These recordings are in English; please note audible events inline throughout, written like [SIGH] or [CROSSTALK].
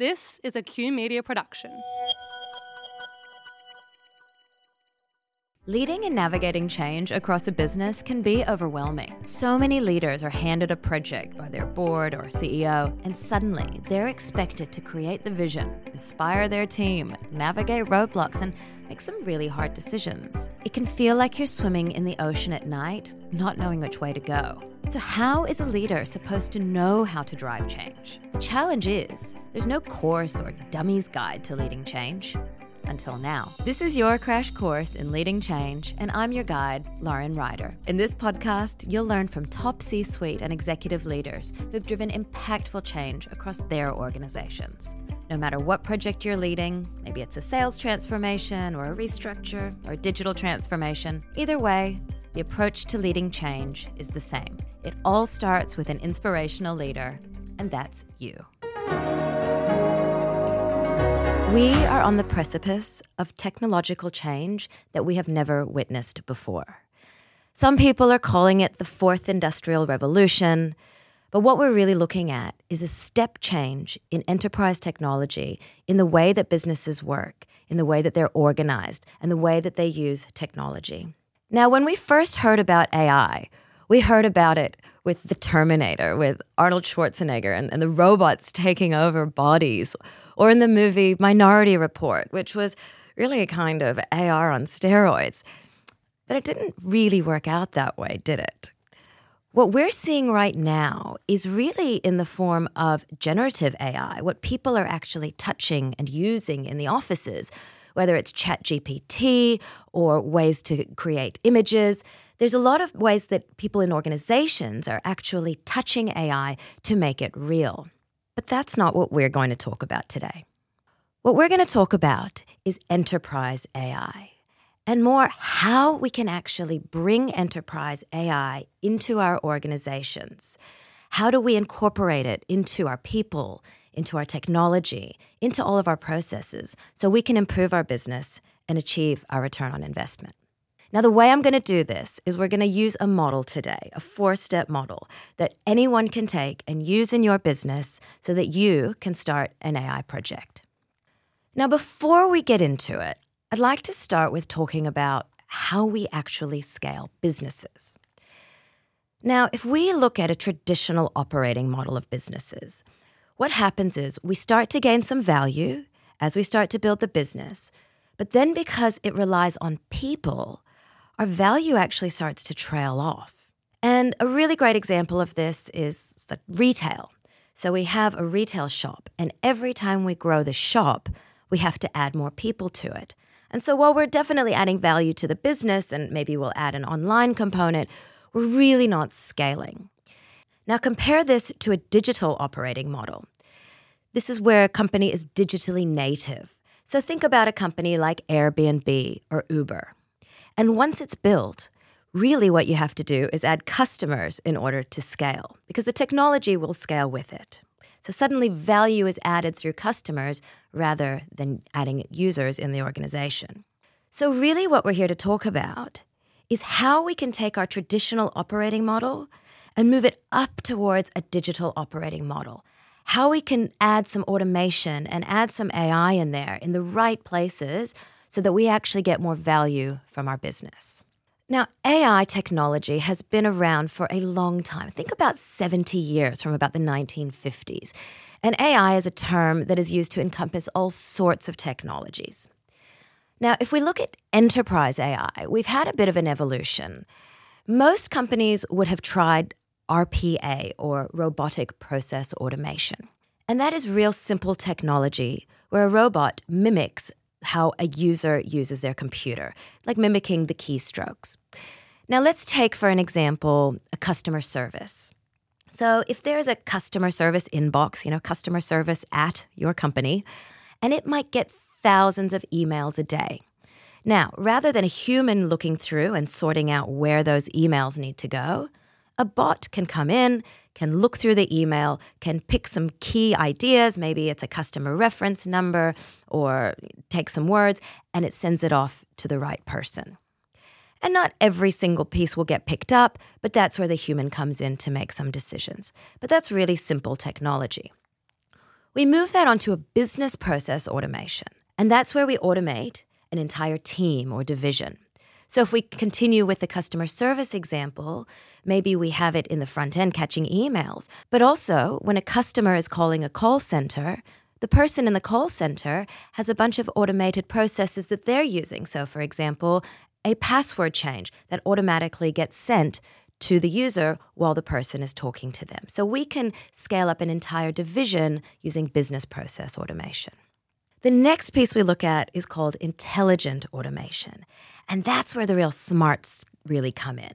This is a Q Media production. Leading and navigating change across a business can be overwhelming. So many leaders are handed a project by their board or CEO, and suddenly they're expected to create the vision, inspire their team, navigate roadblocks, and make some really hard decisions. It can feel like you're swimming in the ocean at night, not knowing which way to go. So, how is a leader supposed to know how to drive change? The challenge is there's no course or dummy's guide to leading change. Until now. This is your crash course in leading change, and I'm your guide, Lauren Ryder. In this podcast, you'll learn from top C suite and executive leaders who've driven impactful change across their organizations. No matter what project you're leading, maybe it's a sales transformation or a restructure or a digital transformation, either way, the approach to leading change is the same. It all starts with an inspirational leader, and that's you. We are on the precipice of technological change that we have never witnessed before. Some people are calling it the fourth industrial revolution, but what we're really looking at is a step change in enterprise technology, in the way that businesses work, in the way that they're organized, and the way that they use technology. Now, when we first heard about AI, we heard about it with the Terminator, with Arnold Schwarzenegger and, and the robots taking over bodies, or in the movie Minority Report, which was really a kind of AR on steroids. But it didn't really work out that way, did it? What we're seeing right now is really in the form of generative AI, what people are actually touching and using in the offices, whether it's ChatGPT or ways to create images there's a lot of ways that people in organizations are actually touching AI to make it real. But that's not what we're going to talk about today. What we're going to talk about is enterprise AI and more how we can actually bring enterprise AI into our organizations. How do we incorporate it into our people, into our technology, into all of our processes so we can improve our business and achieve our return on investment? Now, the way I'm going to do this is we're going to use a model today, a four step model that anyone can take and use in your business so that you can start an AI project. Now, before we get into it, I'd like to start with talking about how we actually scale businesses. Now, if we look at a traditional operating model of businesses, what happens is we start to gain some value as we start to build the business, but then because it relies on people, our value actually starts to trail off. And a really great example of this is retail. So we have a retail shop, and every time we grow the shop, we have to add more people to it. And so while we're definitely adding value to the business, and maybe we'll add an online component, we're really not scaling. Now compare this to a digital operating model. This is where a company is digitally native. So think about a company like Airbnb or Uber. And once it's built, really what you have to do is add customers in order to scale because the technology will scale with it. So suddenly value is added through customers rather than adding users in the organization. So, really, what we're here to talk about is how we can take our traditional operating model and move it up towards a digital operating model. How we can add some automation and add some AI in there in the right places so that we actually get more value from our business. Now, AI technology has been around for a long time. Think about 70 years from about the 1950s. And AI is a term that is used to encompass all sorts of technologies. Now, if we look at enterprise AI, we've had a bit of an evolution. Most companies would have tried RPA or robotic process automation. And that is real simple technology where a robot mimics how a user uses their computer, like mimicking the keystrokes. Now, let's take, for an example, a customer service. So, if there's a customer service inbox, you know, customer service at your company, and it might get thousands of emails a day. Now, rather than a human looking through and sorting out where those emails need to go, a bot can come in, can look through the email, can pick some key ideas. Maybe it's a customer reference number or take some words, and it sends it off to the right person. And not every single piece will get picked up, but that's where the human comes in to make some decisions. But that's really simple technology. We move that onto a business process automation, and that's where we automate an entire team or division. So if we continue with the customer service example, maybe we have it in the front end catching emails, but also when a customer is calling a call center, the person in the call center has a bunch of automated processes that they're using. So, for example, a password change that automatically gets sent to the user while the person is talking to them. So, we can scale up an entire division using business process automation. The next piece we look at is called intelligent automation. And that's where the real smarts really come in.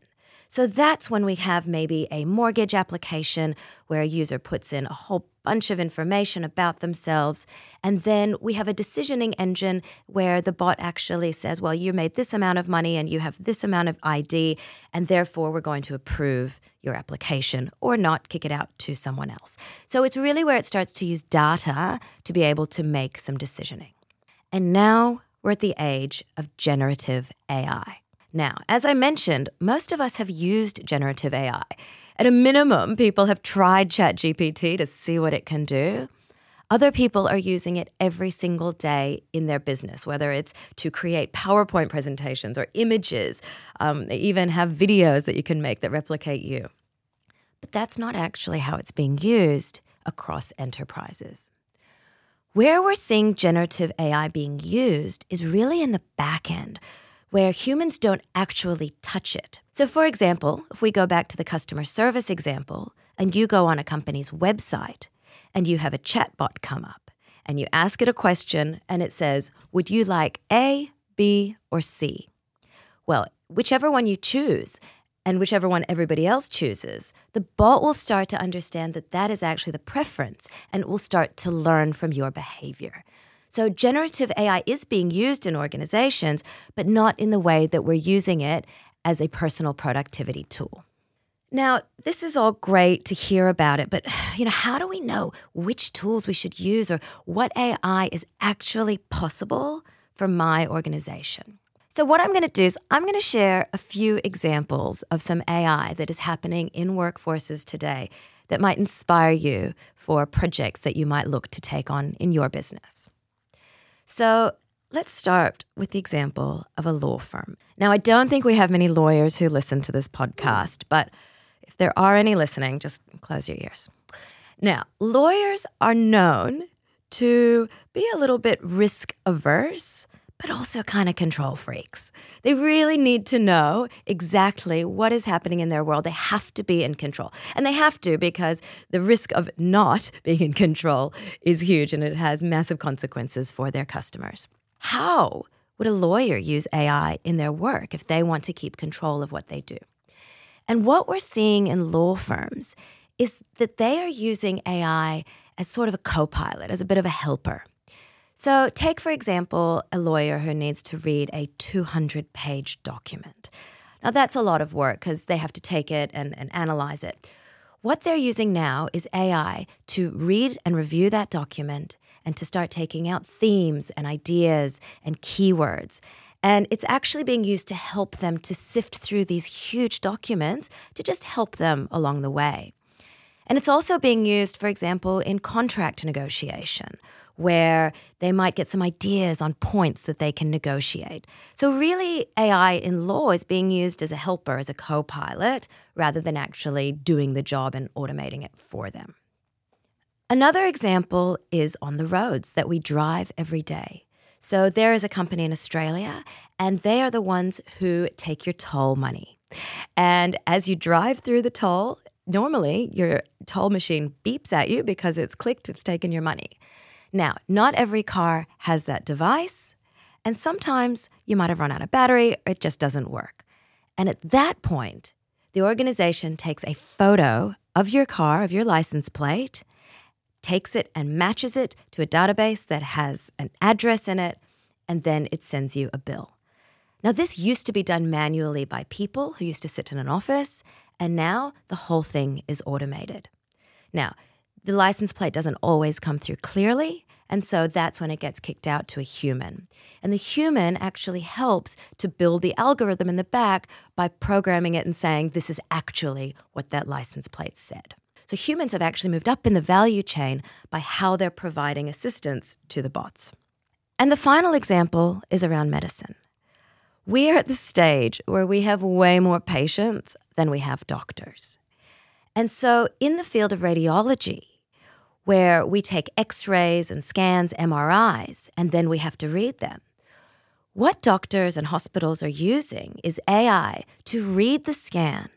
So that's when we have maybe a mortgage application where a user puts in a whole bunch of information about themselves. And then we have a decisioning engine where the bot actually says, well, you made this amount of money and you have this amount of ID, and therefore we're going to approve your application or not kick it out to someone else. So it's really where it starts to use data to be able to make some decisioning. And now we're at the age of generative AI. Now, as I mentioned, most of us have used generative AI. At a minimum, people have tried ChatGPT to see what it can do. Other people are using it every single day in their business, whether it's to create PowerPoint presentations or images. Um, they even have videos that you can make that replicate you. But that's not actually how it's being used across enterprises. Where we're seeing generative AI being used is really in the back end, where humans don't actually touch it. So, for example, if we go back to the customer service example, and you go on a company's website and you have a chatbot come up and you ask it a question and it says, Would you like A, B, or C? Well, whichever one you choose, and whichever one everybody else chooses, the bot will start to understand that that is actually the preference and it will start to learn from your behavior. So, generative AI is being used in organizations, but not in the way that we're using it as a personal productivity tool. Now, this is all great to hear about it, but [SIGHS] you know, how do we know which tools we should use or what AI is actually possible for my organization? So, what I'm going to do is I'm going to share a few examples of some AI that is happening in workforces today that might inspire you for projects that you might look to take on in your business. So let's start with the example of a law firm. Now, I don't think we have many lawyers who listen to this podcast, but if there are any listening, just close your ears. Now, lawyers are known to be a little bit risk averse but also kind of control freaks. They really need to know exactly what is happening in their world. They have to be in control. And they have to because the risk of not [LAUGHS] being in control is huge and it has massive consequences for their customers. How would a lawyer use AI in their work if they want to keep control of what they do? And what we're seeing in law firms is that they are using AI as sort of a co pilot, as a bit of a helper. So, take for example a lawyer who needs to read a 200 page document. Now, that's a lot of work because they have to take it and, and analyze it. What they're using now is AI to read and review that document and to start taking out themes and ideas and keywords. And it's actually being used to help them to sift through these huge documents to just help them along the way. And it's also being used, for example, in contract negotiation where they might get some ideas on points that they can negotiate. So, really, AI in law is being used as a helper, as a co pilot, rather than actually doing the job and automating it for them. Another example is on the roads that we drive every day. So, there is a company in Australia, and they are the ones who take your toll money. And as you drive through the toll, normally your toll machine beeps at you because it's clicked, it's taken your money. Now, not every car has that device, and sometimes you might have run out of battery or it just doesn't work. And at that point, the organization takes a photo of your car, of your license plate, takes it and matches it to a database that has an address in it, and then it sends you a bill. Now, this used to be done manually by people who used to sit in an office, and now the whole thing is automated. Now, the license plate doesn't always come through clearly. And so that's when it gets kicked out to a human. And the human actually helps to build the algorithm in the back by programming it and saying, this is actually what that license plate said. So humans have actually moved up in the value chain by how they're providing assistance to the bots. And the final example is around medicine. We are at the stage where we have way more patients than we have doctors. And so, in the field of radiology, where we take x rays and scans, MRIs, and then we have to read them, what doctors and hospitals are using is AI to read the scan,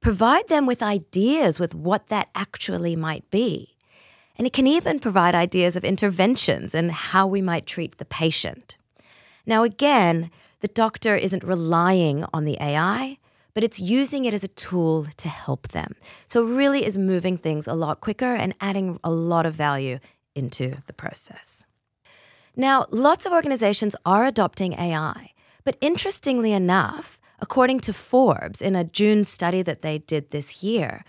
provide them with ideas with what that actually might be. And it can even provide ideas of interventions and how we might treat the patient. Now, again, the doctor isn't relying on the AI, but it's using it as a tool to help them. So it really is moving things a lot quicker and adding a lot of value into the process. Now, lots of organizations are adopting AI, but interestingly enough, according to Forbes in a June study that they did this year,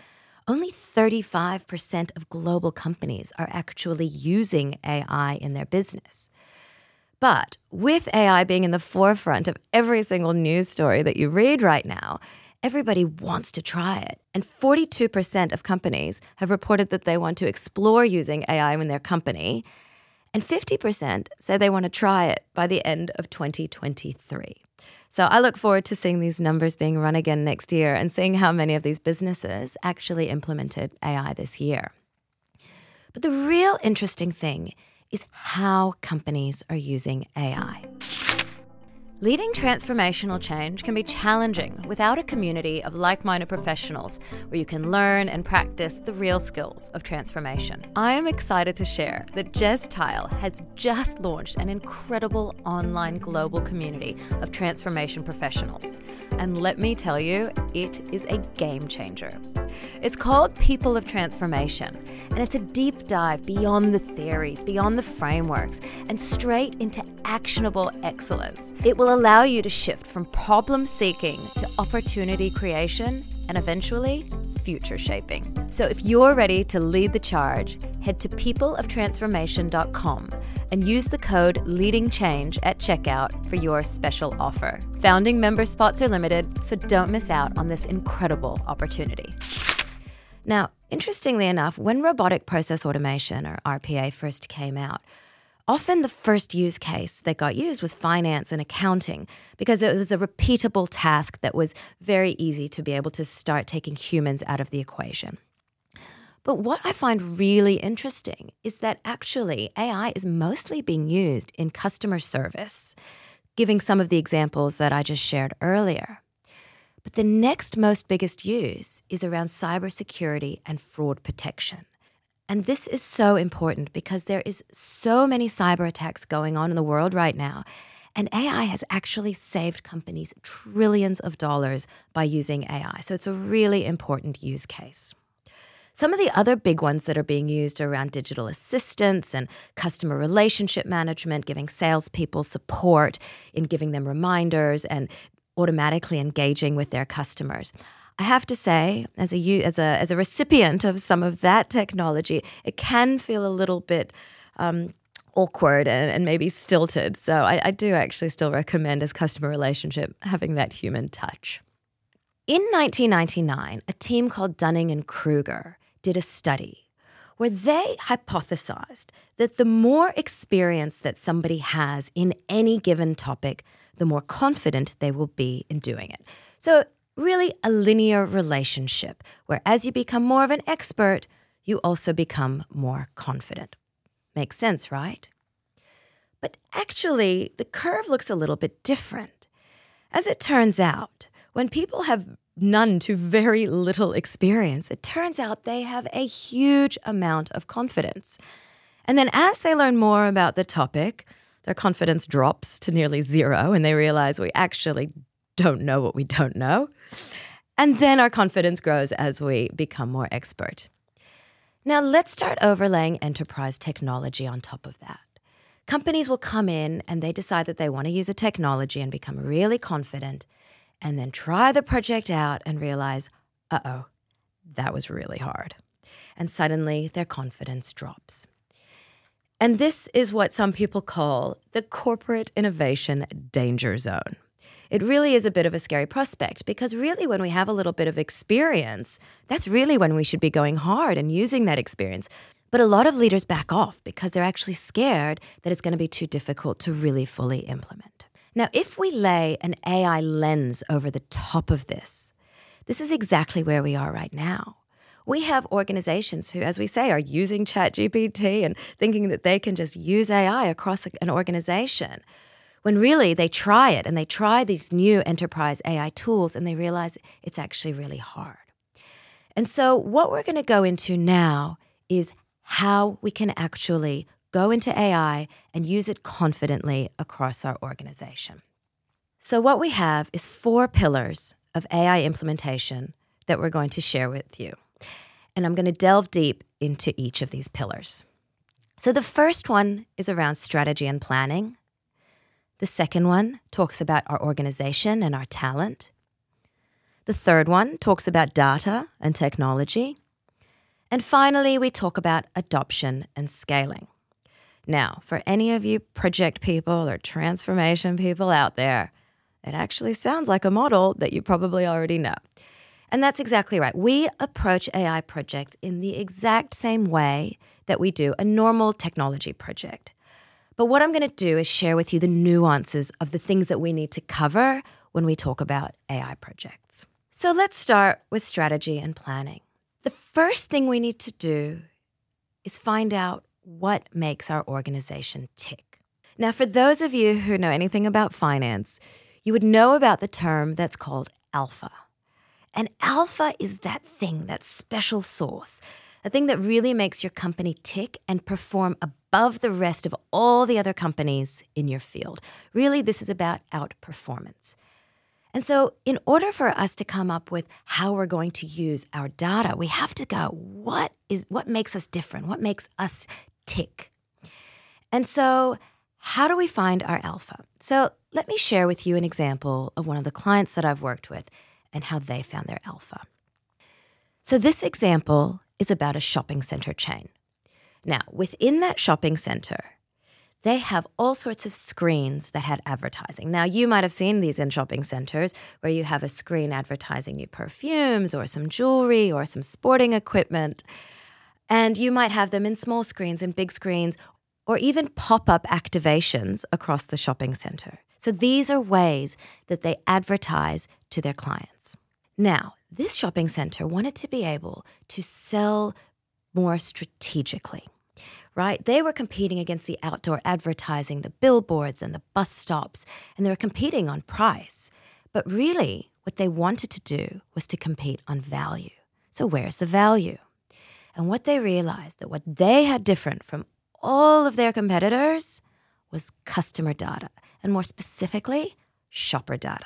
only 35% of global companies are actually using AI in their business. But with AI being in the forefront of every single news story that you read right now, everybody wants to try it. And 42% of companies have reported that they want to explore using AI in their company and 50% say they want to try it by the end of 2023. So I look forward to seeing these numbers being run again next year and seeing how many of these businesses actually implemented AI this year. But the real interesting thing is how companies are using AI. Leading transformational change can be challenging without a community of like minded professionals where you can learn and practice the real skills of transformation. I am excited to share that Jess Tayel has just launched an incredible online global community of transformation professionals. And let me tell you, it is a game changer. It's called People of Transformation, and it's a deep dive beyond the theories, beyond the frameworks, and straight into actionable excellence. It will allow you to shift from problem seeking to opportunity creation and eventually future shaping. So if you're ready to lead the charge, head to peopleoftransformation.com and use the code Leading Change at checkout for your special offer. Founding member spots are limited, so don't miss out on this incredible opportunity. Now, interestingly enough, when robotic process automation or RPA first came out, often the first use case that got used was finance and accounting because it was a repeatable task that was very easy to be able to start taking humans out of the equation. But what I find really interesting is that actually AI is mostly being used in customer service, giving some of the examples that I just shared earlier. But the next most biggest use is around cybersecurity and fraud protection. And this is so important because there is so many cyber attacks going on in the world right now. And AI has actually saved companies trillions of dollars by using AI. So it's a really important use case. Some of the other big ones that are being used are around digital assistance and customer relationship management, giving salespeople support in giving them reminders and automatically engaging with their customers. I have to say, as a as a as a recipient of some of that technology, it can feel a little bit um, awkward and, and, maybe stilted. So I, I do actually still recommend as customer relationship having that human touch. In 1999, a team called Dunning and Kruger did a study where they hypothesized that the more experience that somebody has in any given topic, the more confident they will be in doing it. So really a linear relationship where as you become more of an expert, you also become more confident. Makes sense, right? But actually, the curve looks a little bit different. As it turns out, when people have none to very little experience, it turns out they have a huge amount of confidence. And then as they learn more about the topic, their confidence drops to nearly zero and they realize we actually don't know what we don't know. And then our confidence grows as we become more expert. Now, let's start overlaying enterprise technology on top of that. Companies will come in and they decide that they want to use a technology and become really confident, and then try the project out and realize, uh oh, that was really hard. And suddenly their confidence drops. And this is what some people call the corporate innovation danger zone. It really is a bit of a scary prospect because, really, when we have a little bit of experience, that's really when we should be going hard and using that experience. But a lot of leaders back off because they're actually scared that it's going to be too difficult to really fully implement. Now, if we lay an AI lens over the top of this, this is exactly where we are right now. We have organizations who, as we say, are using ChatGPT and thinking that they can just use AI across an organization when really they try it and they try these new enterprise AI tools and they realize it's actually really hard. And so, what we're going to go into now is how we can actually go into AI and use it confidently across our organization. So, what we have is four pillars of AI implementation that we're going to share with you. And I'm going to delve deep into each of these pillars. So, the first one is around strategy and planning. The second one talks about our organization and our talent. The third one talks about data and technology. And finally, we talk about adoption and scaling. Now, for any of you project people or transformation people out there, it actually sounds like a model that you probably already know. And that's exactly right. We approach AI projects in the exact same way that we do a normal technology project. But what I'm going to do is share with you the nuances of the things that we need to cover when we talk about AI projects. So let's start with strategy and planning. The first thing we need to do is find out what makes our organization tick. Now, for those of you who know anything about finance, you would know about the term that's called alpha. And alpha is that thing, that special sauce, a thing that really makes your company tick and perform above the rest of all the other companies in your field. Really, this is about outperformance. And so, in order for us to come up with how we're going to use our data, we have to go, what is what makes us different? What makes us tick? And so, how do we find our alpha? So, let me share with you an example of one of the clients that I've worked with and how they found their alpha. So, this example is about a shopping center chain. Now, within that shopping center, they have all sorts of screens that had advertising. Now, you might have seen these in shopping centers where you have a screen advertising new perfumes or some jewelry or some sporting equipment. And you might have them in small screens and big screens or even pop up activations across the shopping center. So these are ways that they advertise to their clients. Now, this shopping center wanted to be able to sell more strategically, right? They were competing against the outdoor advertising, the billboards, and the bus stops, and they were competing on price. But really, what they wanted to do was to compete on value. So, where's the value? And what they realized that what they had different from all of their competitors was customer data, and more specifically, shopper data.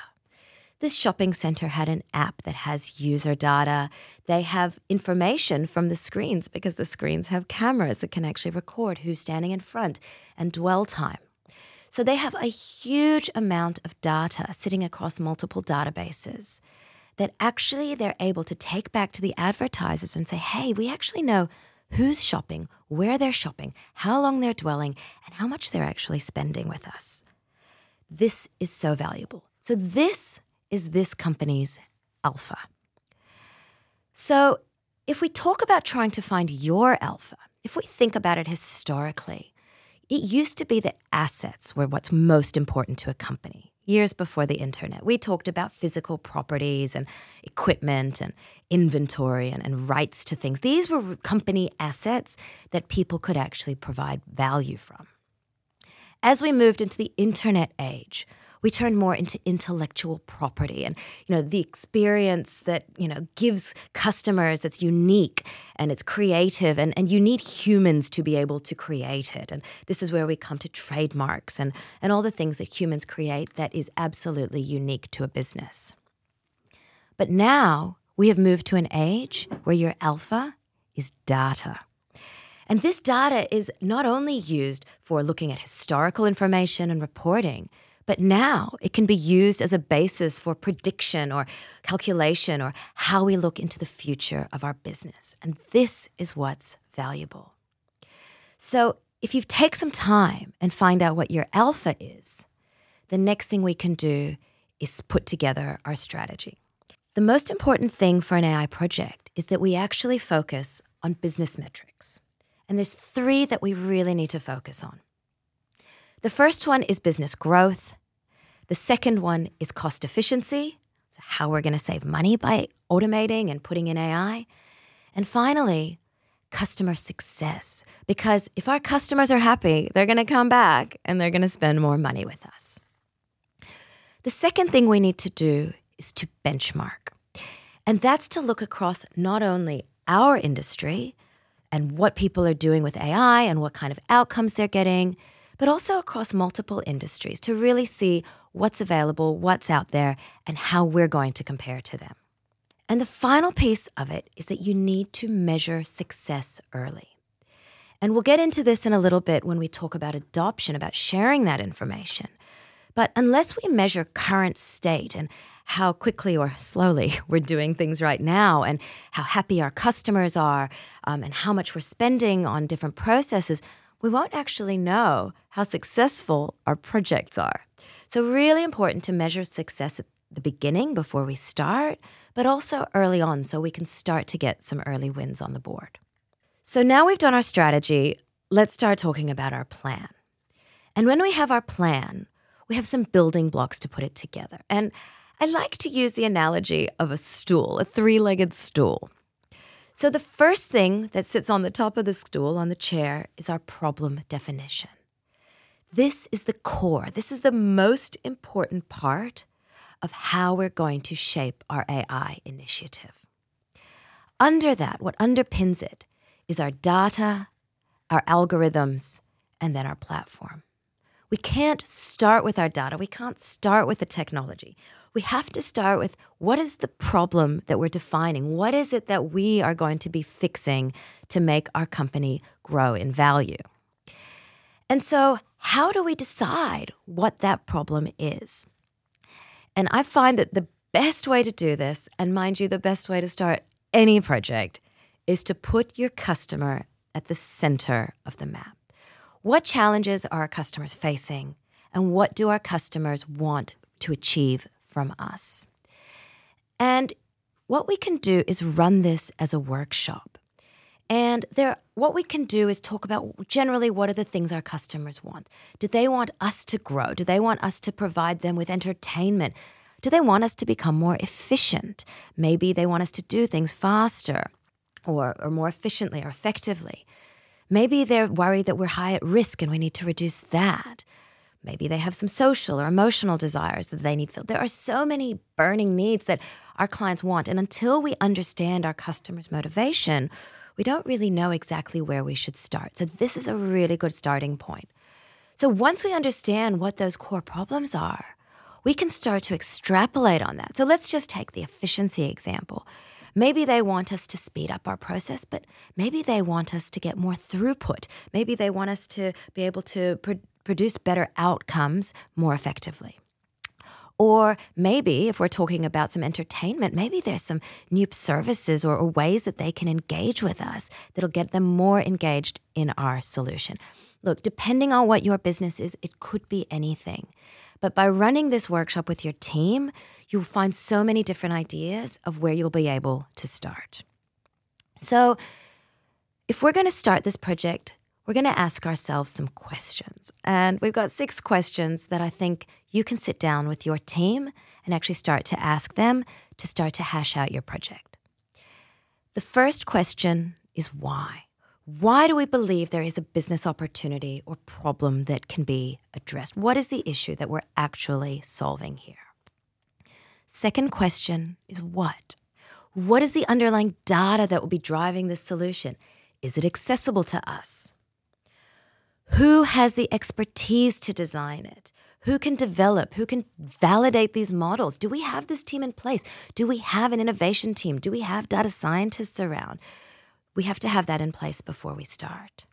This shopping center had an app that has user data. They have information from the screens because the screens have cameras that can actually record who's standing in front and dwell time. So they have a huge amount of data sitting across multiple databases that actually they're able to take back to the advertisers and say, hey, we actually know who's shopping, where they're shopping, how long they're dwelling, and how much they're actually spending with us. This is so valuable. So, this is this company's alpha. So, if we talk about trying to find your alpha, if we think about it historically, it used to be that assets were what's most important to a company years before the internet. We talked about physical properties and equipment and inventory and, and, rights to things. These were company assets that people could actually provide value from. As we moved into the internet age, we turn more into intellectual property. And you know the experience that you know gives customers that's unique and it's creative and, and you need humans to be able to create it. And this is where we come to trademarks and and all the things that humans create that is absolutely unique to a business. But now we have moved to an age where your alpha is data. And this data is not only used for looking at historical information and reporting, but now it can be used as a basis for prediction or calculation or how we look into the future of our business. And this is what's valuable. So if you take some time and find out what your alpha is, the next thing we can do is put together our strategy. The most important thing for an AI project is that we actually focus on business metrics. And there's three that we really need to focus on. The first one is business growth. The second one is cost efficiency, so how we're going to save money by automating and putting in AI. And finally, customer success, because if our customers are happy, they're going to come back and they're going to spend more money with us. The second thing we need to do is to benchmark. And that's to look across not only our industry and what people are doing with AI and what kind of outcomes they're getting, but also across multiple industries to really see what's available, what's out there, and how we're going to compare to them. And the final piece of it is that you need to measure success early. And we'll get into this in a little bit when we talk about adoption, about sharing that information. But unless we measure current state and how quickly or slowly [LAUGHS] we're doing things right now and how happy our customers are um, and how much we're spending on different processes, we won't actually know how successful our projects are. So, really important to measure success at the beginning before we start, but also early on so we can start to get some early wins on the board. So, now we've done our strategy, let's start talking about our plan. And when we have our plan, we have some building blocks to put it together. And I like to use the analogy of a stool, a three legged stool. So, the first thing that sits on the top of the stool, on the chair, is our problem definition. This is the core, this is the most important part of how we're going to shape our AI initiative. Under that, what underpins it is our data, our algorithms, and then our platform. We can't start with our data. We can't start with the technology. We have to start with what is the problem that we're defining? What is it that we are going to be fixing to make our company grow in value? And so, how do we decide what that problem is? And I find that the best way to do this, and mind you, the best way to start any project, is to put your customer at the center of the map. What challenges are our customers facing? And what do our customers want to achieve from us? And what we can do is run this as a workshop. And there, what we can do is talk about generally what are the things our customers want. Do they want us to grow? Do they want us to provide them with entertainment? Do they want us to become more efficient? Maybe they want us to do things faster or, or more efficiently or effectively. Maybe they're worried that we're high at risk and we need to reduce that. Maybe they have some social or emotional desires that they need filled. There are so many burning needs that our clients want. And until we understand our customers' motivation, we don't really know exactly where we should start. So, this is a really good starting point. So, once we understand what those core problems are, we can start to extrapolate on that. So, let's just take the efficiency example. Maybe they want us to speed up our process, but maybe they want us to get more throughput. Maybe they want us to be able to pr- produce better outcomes more effectively. Or maybe if we're talking about some entertainment, maybe there's some new services or, or, ways that they can engage with us that'll get them more engaged in our solution. Look, depending on what your business is, it could be anything. But by running this workshop with your team, you'll find so many different ideas of where you'll be able to start. So, if we're going to start this project, we're going to ask ourselves some questions. And we've got six questions that I think you can sit down with your team and actually start to ask them to start to hash out your project. The first question is why? Why do we believe there is a business opportunity or problem that can be addressed? What is the issue that we're actually solving here? Second question is what? What is the underlying data that will be driving this solution? Is it accessible to us? Who has the expertise to design it? Who can develop? Who can validate these models? Do we have this team in place? Do we have an innovation team? Do we have data scientists around? We have to have that in place before we start.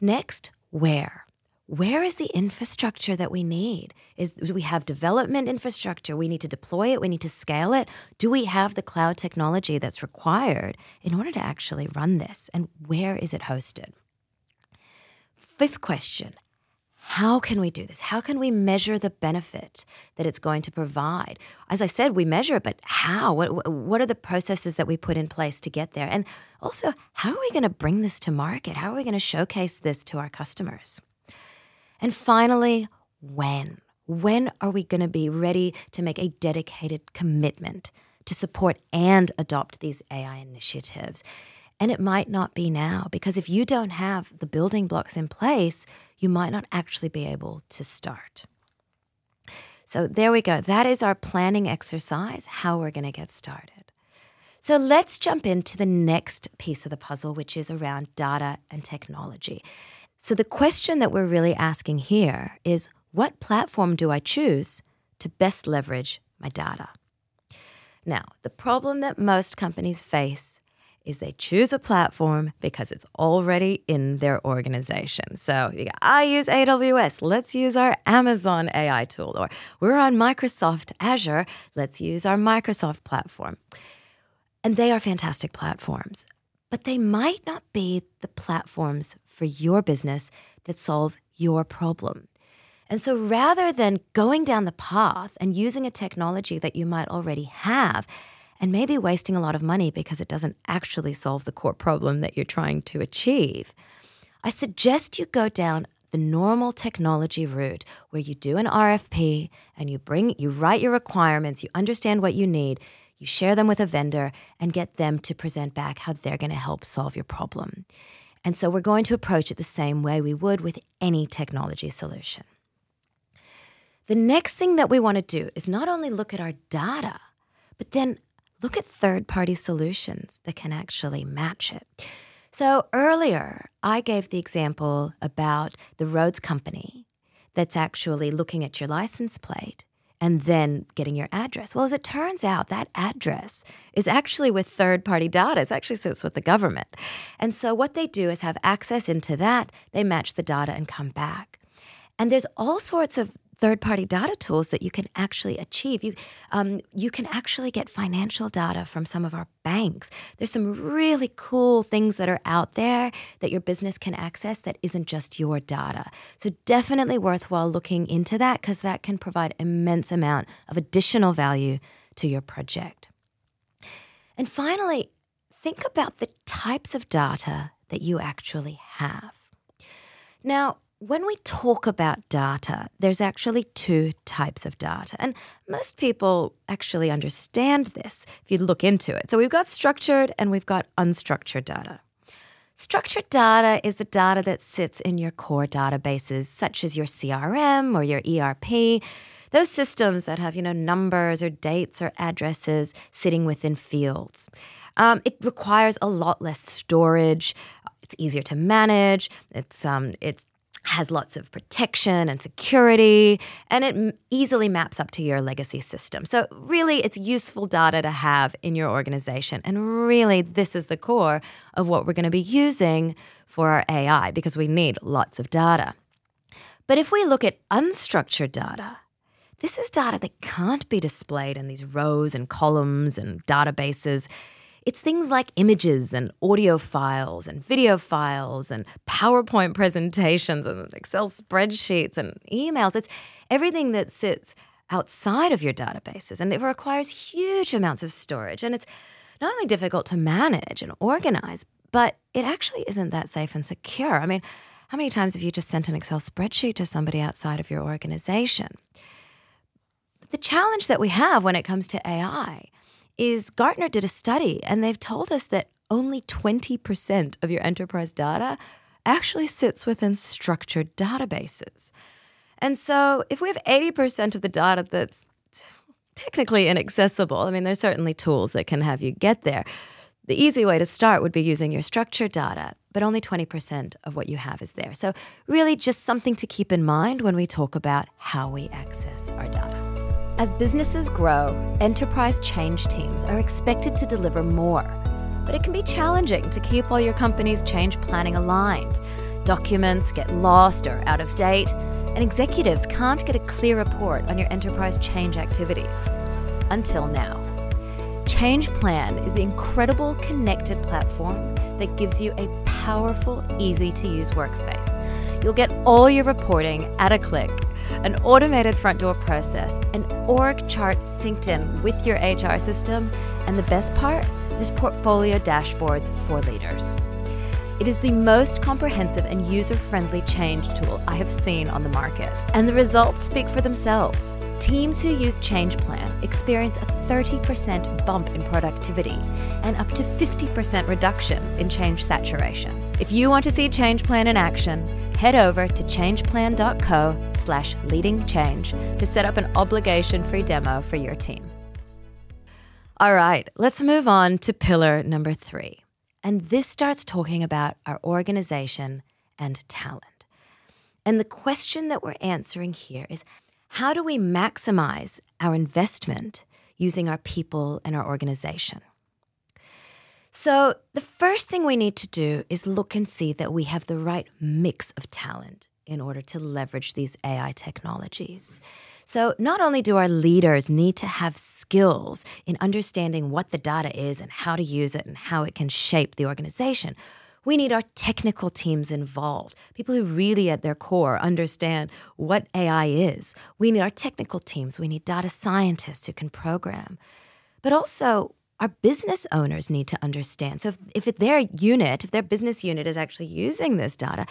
Next, where? Where is the infrastructure that we need? Is do we have development infrastructure? We need to deploy it, we need to scale it. Do we have the cloud technology that's required in order to actually run this? And where is it hosted? Fifth question How can we do this? How can we measure the benefit that it's going to provide? As I said, we measure it, but how? What, what are the processes that we put in place to get there? And also, how are we going to bring this to market? How are we going to showcase this to our customers? And finally, when? When are we going to be ready to make a dedicated commitment to support and adopt these AI initiatives? And it might not be now, because if you don't have the building blocks in place, you might not actually be able to start. So there we go. That is our planning exercise, how we're going to get started. So let's jump into the next piece of the puzzle, which is around data and technology. So the question that we're really asking here is what platform do I choose to best leverage my data? Now, the problem that most companies face is they choose a platform because it's already in their organization. So I use AWS, let's use our Amazon AI tool. Or we're on Microsoft Azure, let's use our Microsoft platform. And they are fantastic platforms, but they might not be the platforms for your business that solve your problem. And so rather than going down the path and using a technology that you might already have, and maybe wasting a lot of money because it doesn't actually solve the core problem that you're trying to achieve. I suggest you go down the normal technology route where you do an RFP and you bring you write your requirements, you understand what you need, you share them with a vendor and get them to present back how they're going to help solve your problem. And so we're going to approach it the same way we would with any technology solution. The next thing that we want to do is not only look at our data, but then look at third party solutions that can actually match it. So earlier, I gave the example about the roads company that's actually looking at your license plate and then getting your address. Well, as it turns out, that address is actually with third party data. It actually sits with the government. And so what they do is have access into that, they match the data and come back. And there's all sorts of third party data tools that you can actually achieve. You, um, you can actually get financial data from some of our banks. There's some really cool things that are out there that your business can access that isn't just your data. So definitely worthwhile looking into that because that can provide immense amount of additional value to your project. And finally, think about the types of data that you actually have. Now, when we talk about data, there's actually two types of data. And most people actually understand this if you look into it. So we've got structured and we've got unstructured data. Structured data is the data that sits in your core databases, such as your CRM or your ERP. Those systems that have, you know, numbers or dates or addresses sitting within fields. Um, it requires a lot less storage. It's easier to manage. It's um, it's has lots of protection and security, and it easily maps up to your legacy system. So, really, it's useful data to have in your organization. And really, this is the core of what we're going to be using for our AI because we need lots of data. But if we look at unstructured data, this is data that can't be displayed in these rows and columns and databases. It's things like images and audio files and video files and PowerPoint presentations and Excel spreadsheets and emails. It's everything that sits outside of your databases and it requires huge amounts of storage. And it's not only difficult to manage and organize, but it actually isn't that safe and secure. I mean, how many times have you just sent an Excel spreadsheet to somebody outside of your organization? The challenge that we have when it comes to AI is Gartner did a study and they've told us that only 20% of your enterprise data actually sits within structured databases. And so if we have 80% of the data that's technically inaccessible, I mean, there's certainly tools that can have you get there. The easy way to start would be using your structured data, but only 20% of what you have is there. So, really, just something to keep in mind when we talk about how we access our data. As businesses grow, enterprise change teams are expected to deliver more. But it can be challenging to keep all your company's change planning aligned. Documents get lost or out of date, and executives can't get a clear report on your enterprise change activities. Until now. Change Plan is the incredible connected platform that gives you a powerful, easy to use workspace You'll get all your reporting at a click, an automated front door process, an org chart synced in with your HR system, and the best part, there's portfolio dashboards for leaders. It is the most comprehensive and user friendly change tool I have seen on the market, and the results speak for themselves. Teams who use ChangePlan experience a 30% bump in productivity and up to 50% reduction in change saturation. If you want to see ChangePlan in action, head over to changeplan.co slash leading change to set up an obligation-free demo for your team. All right, let's move on to pillar number three. And this starts talking about our organization and talent. And the question that we're answering here is how do we maximize our investment using our people and our organization? So, the first thing we need to do is look and see that we have the right mix of talent in order to leverage these AI technologies. So, not only do our leaders need to have skills in understanding what the data is and how to use it and how it can shape the organization, we need our technical teams involved, people who really at their core understand what AI is. We need our technical teams, we need data scientists who can program. But also, our business owners need to understand. So, if, if their unit, if their business unit is actually using this data,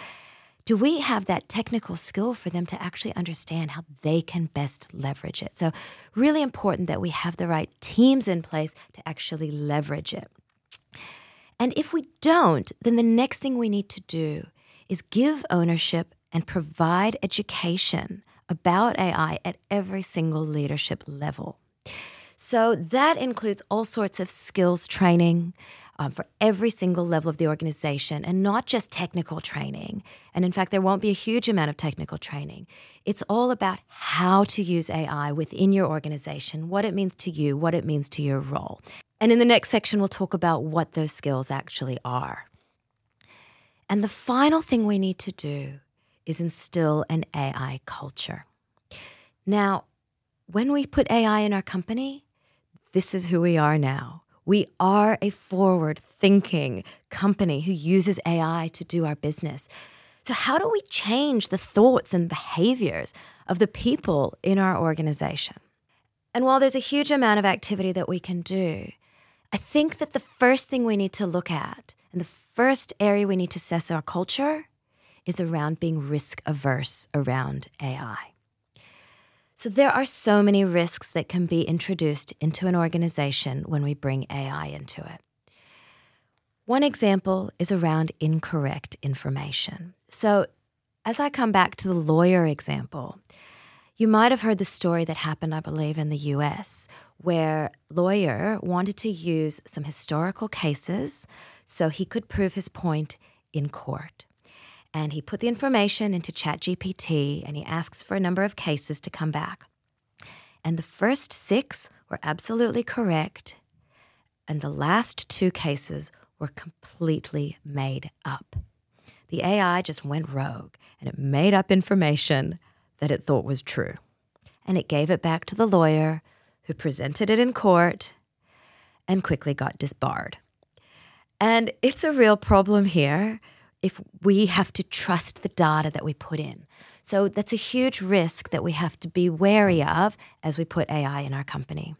do we have that technical skill for them to actually understand how they can best leverage it? So, really important that we have the right teams in place to actually leverage it. And if we don't, then the next thing we need to do is give ownership and provide education about AI at every single leadership level. So, that includes all sorts of skills training um, for every single level of the organization and not just technical training. And in fact, there won't be a huge amount of technical training. It's all about how to use AI within your organization, what it means to you, what it means to your role. And in the next section, we'll talk about what those skills actually are. And the final thing we need to do is instill an AI culture. Now, when we put AI in our company, this is who we are now. We are a forward thinking company who uses AI to do our business. So, how do we change the thoughts and behaviors of the people in our organization? And while there's a huge amount of activity that we can do, I think that the first thing we need to look at and the first area we need to assess our culture is around being risk averse around AI. So, there are so many risks that can be introduced into an organization when we bring AI into it. One example is around incorrect information. So, as I come back to the lawyer example, you might have heard the story that happened, I believe, in the US, where lawyer wanted to use some historical cases so he could prove his point in court and he put the information into ChatGPT and he asks for a number of cases to come back. And the first six were absolutely correct, and the last two cases were completely made up. The AI just went rogue and it made up information that it thought was true. And it gave it back to the lawyer who presented it in court and quickly got disbarred. And it's a real problem here if we have to trust the data that we put in. So that's a huge risk that we have to be wary of as we put AI in our company.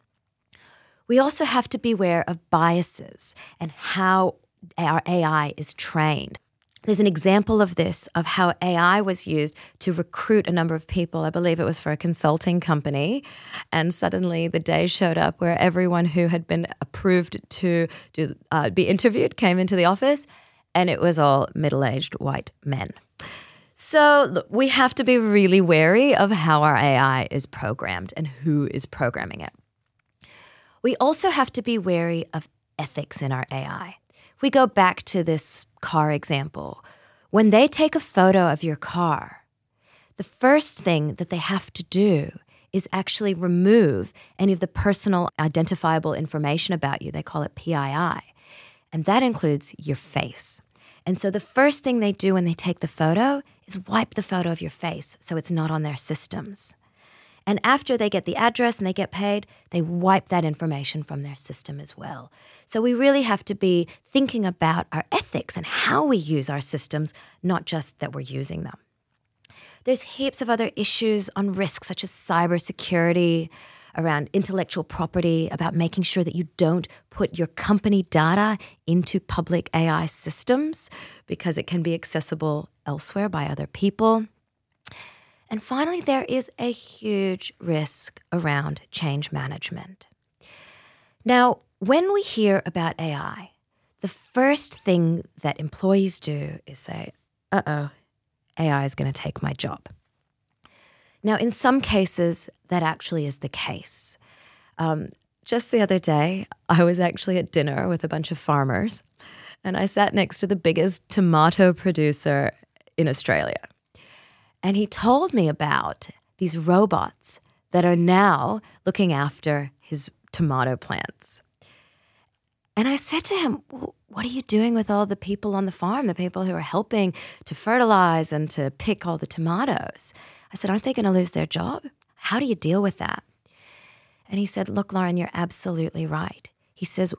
We also have to be aware of biases and how our AI is trained. There's an example of this of how AI was used to recruit a number of people. I believe it was for a consulting company. And suddenly the day showed up where everyone who had been approved to do, uh, be interviewed came into the office and it was all middle aged white men. So look, we have to be really wary of how our AI is programmed and who is programming it. We also have to be wary of ethics in our AI. If we go back to this car example, when they take a photo of your car, the first thing that they have to do is actually remove any of the personal identifiable information about you. They call it PII. And that includes your face. And so the first thing they do when they take the photo is wipe the photo of your face so it's not on their systems. And after they get the address and they get paid, they wipe that information from their system as well. So we really have to be thinking about our ethics and how we use our systems, not just that we're using them. There's heaps of other issues on risk, such as cybersecurity, around intellectual property, about making sure that you don't put your company data into public AI systems because it can be accessible elsewhere by other people. And finally, there is a huge risk around change management. Now, when we hear about AI, the first thing that employees do is say, uh oh, AI is going to take my job. Now, in some cases, that actually is the case. Um, just the other day, I was actually at dinner with a bunch of farmers, and I sat next to the biggest tomato producer in Australia. And he told me about these robots that are now looking after his tomato plants. And I said to him, What are you doing with all the people on the farm, the people who are helping to fertilize and to pick all the tomatoes? I said, Aren't they going to lose their job? How do you deal with that? And he said, Look, Lauren, you're absolutely right. He says,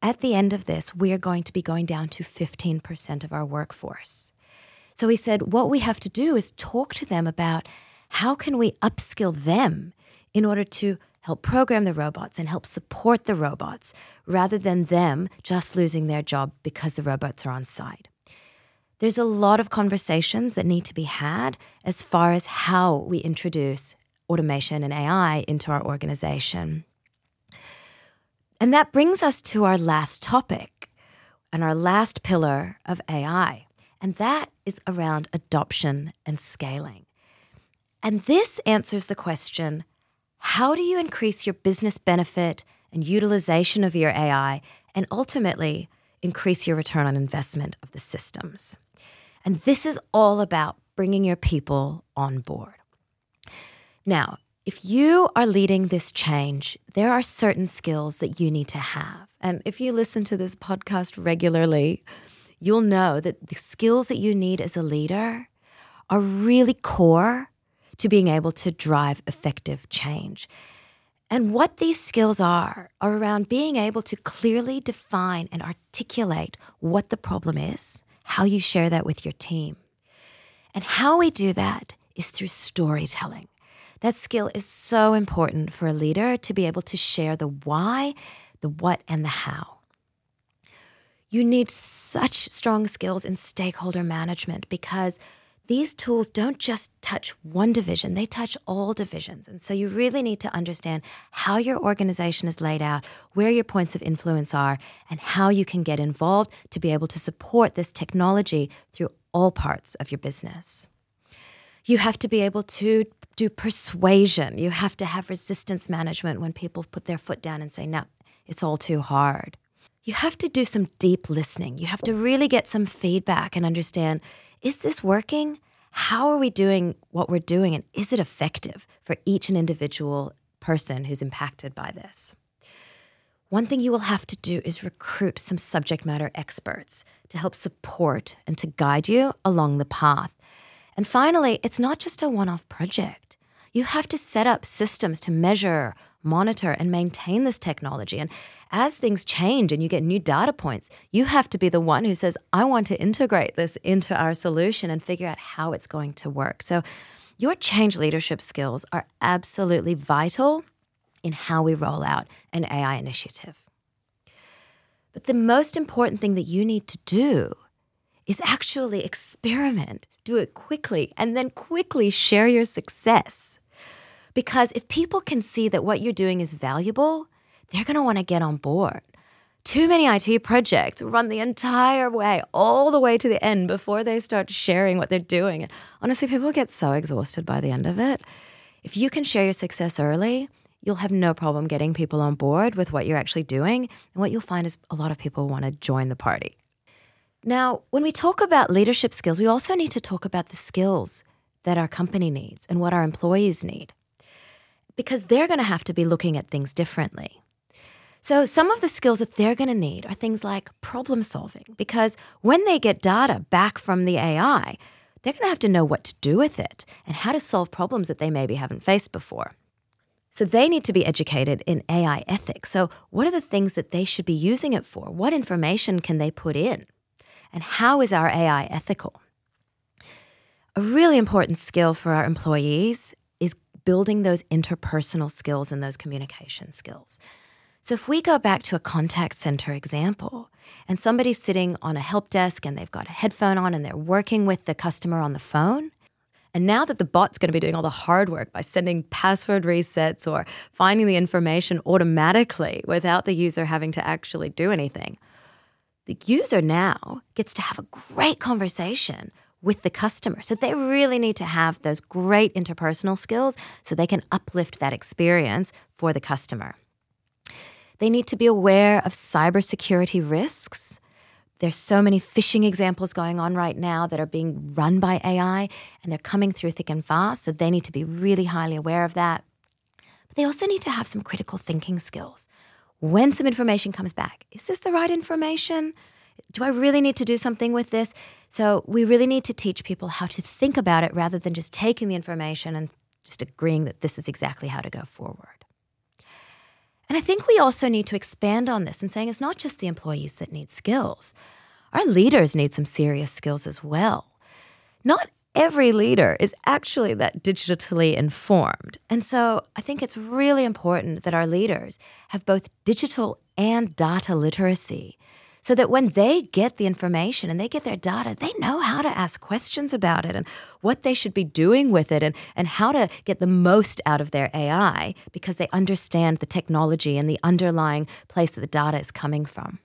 At the end of this, we are going to be going down to 15% of our workforce. So he said, What we have to do is talk to them about how can we upskill them in order to help program the robots and help support the robots rather than them just losing their job because the robots are on site. There's a lot of conversations that need to be had as far as how we introduce automation and AI into our organization. And that brings us to our last topic and our last pillar of AI, and that is around adoption and scaling. And this answers the question how do you increase your business benefit and utilization of your AI and ultimately increase your return on investment of the systems? And this is all about bringing your people on board. Now, if you are leading this change, there are certain skills that you need to have. And if you listen to this podcast regularly, you'll know that the skills that you need as a leader are really core to being able to drive effective change. And what these skills are, are around being able to clearly define and articulate what the problem is, how you share that with your team. And how we do that is through storytelling. That skill is so important for a leader to be able to share the why, the what, and the how. You need such strong skills in stakeholder management because these tools don't just touch one division, they touch all divisions. And so you really need to understand how your organization is laid out, where your points of influence are, and how you can get involved to be able to support this technology through all parts of your business. You have to be able to do persuasion. You have to have resistance management when people put their foot down and say, no, it's all too hard. You have to do some deep listening. You have to really get some feedback and understand is this working? How are we doing what we're doing? And is it effective for each and individual person who's impacted by this? One thing you will have to do is recruit some subject matter experts to help support and to guide you along the path. And finally, it's not just a one off project. You have to set up systems to measure, monitor, and maintain this technology. And as things change and you get new data points, you have to be the one who says, I want to integrate this into our solution and figure out how it's going to work. So, your change leadership skills are absolutely vital in how we roll out an AI initiative. But the most important thing that you need to do is actually experiment, do it quickly, and then quickly share your success. Because if people can see that what you're doing is valuable, they're going to want to get on board. Too many IT projects run the entire way, all the way to the end before they start sharing what they're doing. Honestly, people get so exhausted by the end of it. If you can share your success early, you'll have no problem getting people on board with what you're actually doing. And what you'll find is a lot of people want to join the party. Now, when we talk about leadership skills, we also need to talk about the skills that our company needs and what our employees need because they're going to have to be looking at things differently. So, some of the skills that they're going to need are things like problem solving, because when they get data back from the AI, they're going to have to know what to do with it and how to solve problems that they maybe haven't faced before. So, they need to be educated in AI ethics. So, what are the things that they should be using it for? What information can they put in? And how is our AI ethical? A really important skill for our employees building those interpersonal skills and those communication skills. So, if we go back to a contact center example, and somebody's sitting on a help desk and they've got a headphone on and they're working with the customer on the phone, and now that the bot's going to be doing all the hard work by sending password resets or finding the information automatically without the user having to actually do anything, the user now gets to have a great conversation with the customer. So they really need to have those great interpersonal skills so they can uplift that experience for the customer. They need to be aware of cybersecurity risks. There's so many phishing examples going on right now that are being run by AI and they're coming through thick and fast. So they need to be really highly aware of that. But they also need to have some critical thinking skills. When some information comes back, is this the right information? Do I really need to do something with this? So we really need to teach people how to think about it rather than just taking the information and just agreeing that this is exactly how to go forward. And I think we also need to expand on this and saying it's not just the employees that need skills. Our leaders need some serious skills as well. Not every leader is actually that digitally informed. And so I think it's really important that our leaders have both digital and data literacy so that when they get the information and they get their data, they know how to ask questions about it and what they should be doing with it and, and how to get the most out of their AI because they understand the technology and the underlying place that the data is coming from.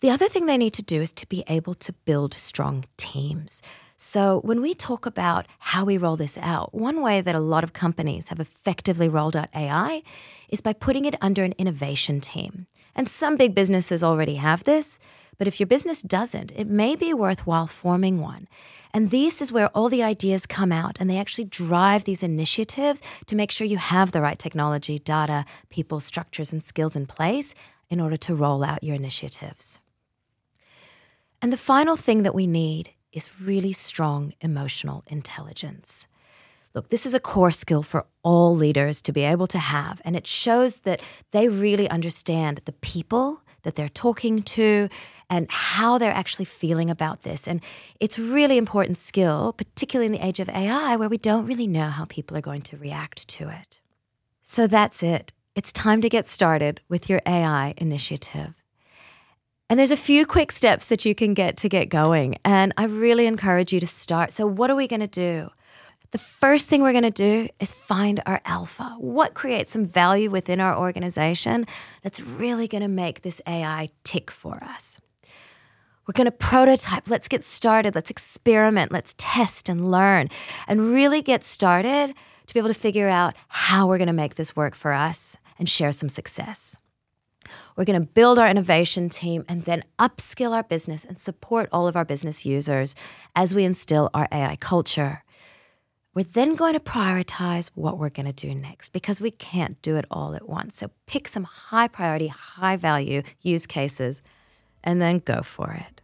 The other thing they need to do is to be able to build strong teams. So, when we talk about how we roll this out, one way that a lot of companies have effectively rolled out AI is by putting it under an innovation team. And some big businesses already have this, but if your business doesn't, it may be worthwhile forming one. And this is where all the ideas come out and they actually drive these initiatives to make sure you have the right technology, data, people, structures, and skills in place in order to roll out your initiatives. And the final thing that we need is really strong emotional intelligence. Look, this is a core skill for all leaders to be able to have, and it shows that they really understand the people that they're talking to and how they're actually feeling about this. And it's really important skill, particularly in the age of AI where we don't really know how people are going to react to it. So that's it. It's time to get started with your AI initiative. And there's a few quick steps that you can get to get going. And I really encourage you to start. So, what are we going to do? The first thing we're going to do is find our alpha. What creates some value within our organization that's really going to make this AI tick for us? We're going to prototype. Let's get started. Let's experiment. Let's test and learn and really get started to be able to figure out how we're going to make this work for us and share some success. We're going to build our innovation team and then upskill our business and support all of our business users as we instill our AI culture. We're then going to prioritize what we're going to do next because we can't do it all at once. So pick some high priority, high value use cases and then go for it.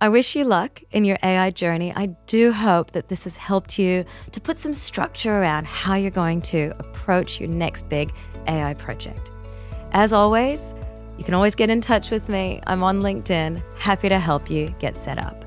I wish you luck in your AI journey. I do hope that this has helped you to put some structure around how you're going to approach your next big AI project. As always, you can always get in touch with me. I'm on LinkedIn, happy to help you get set up.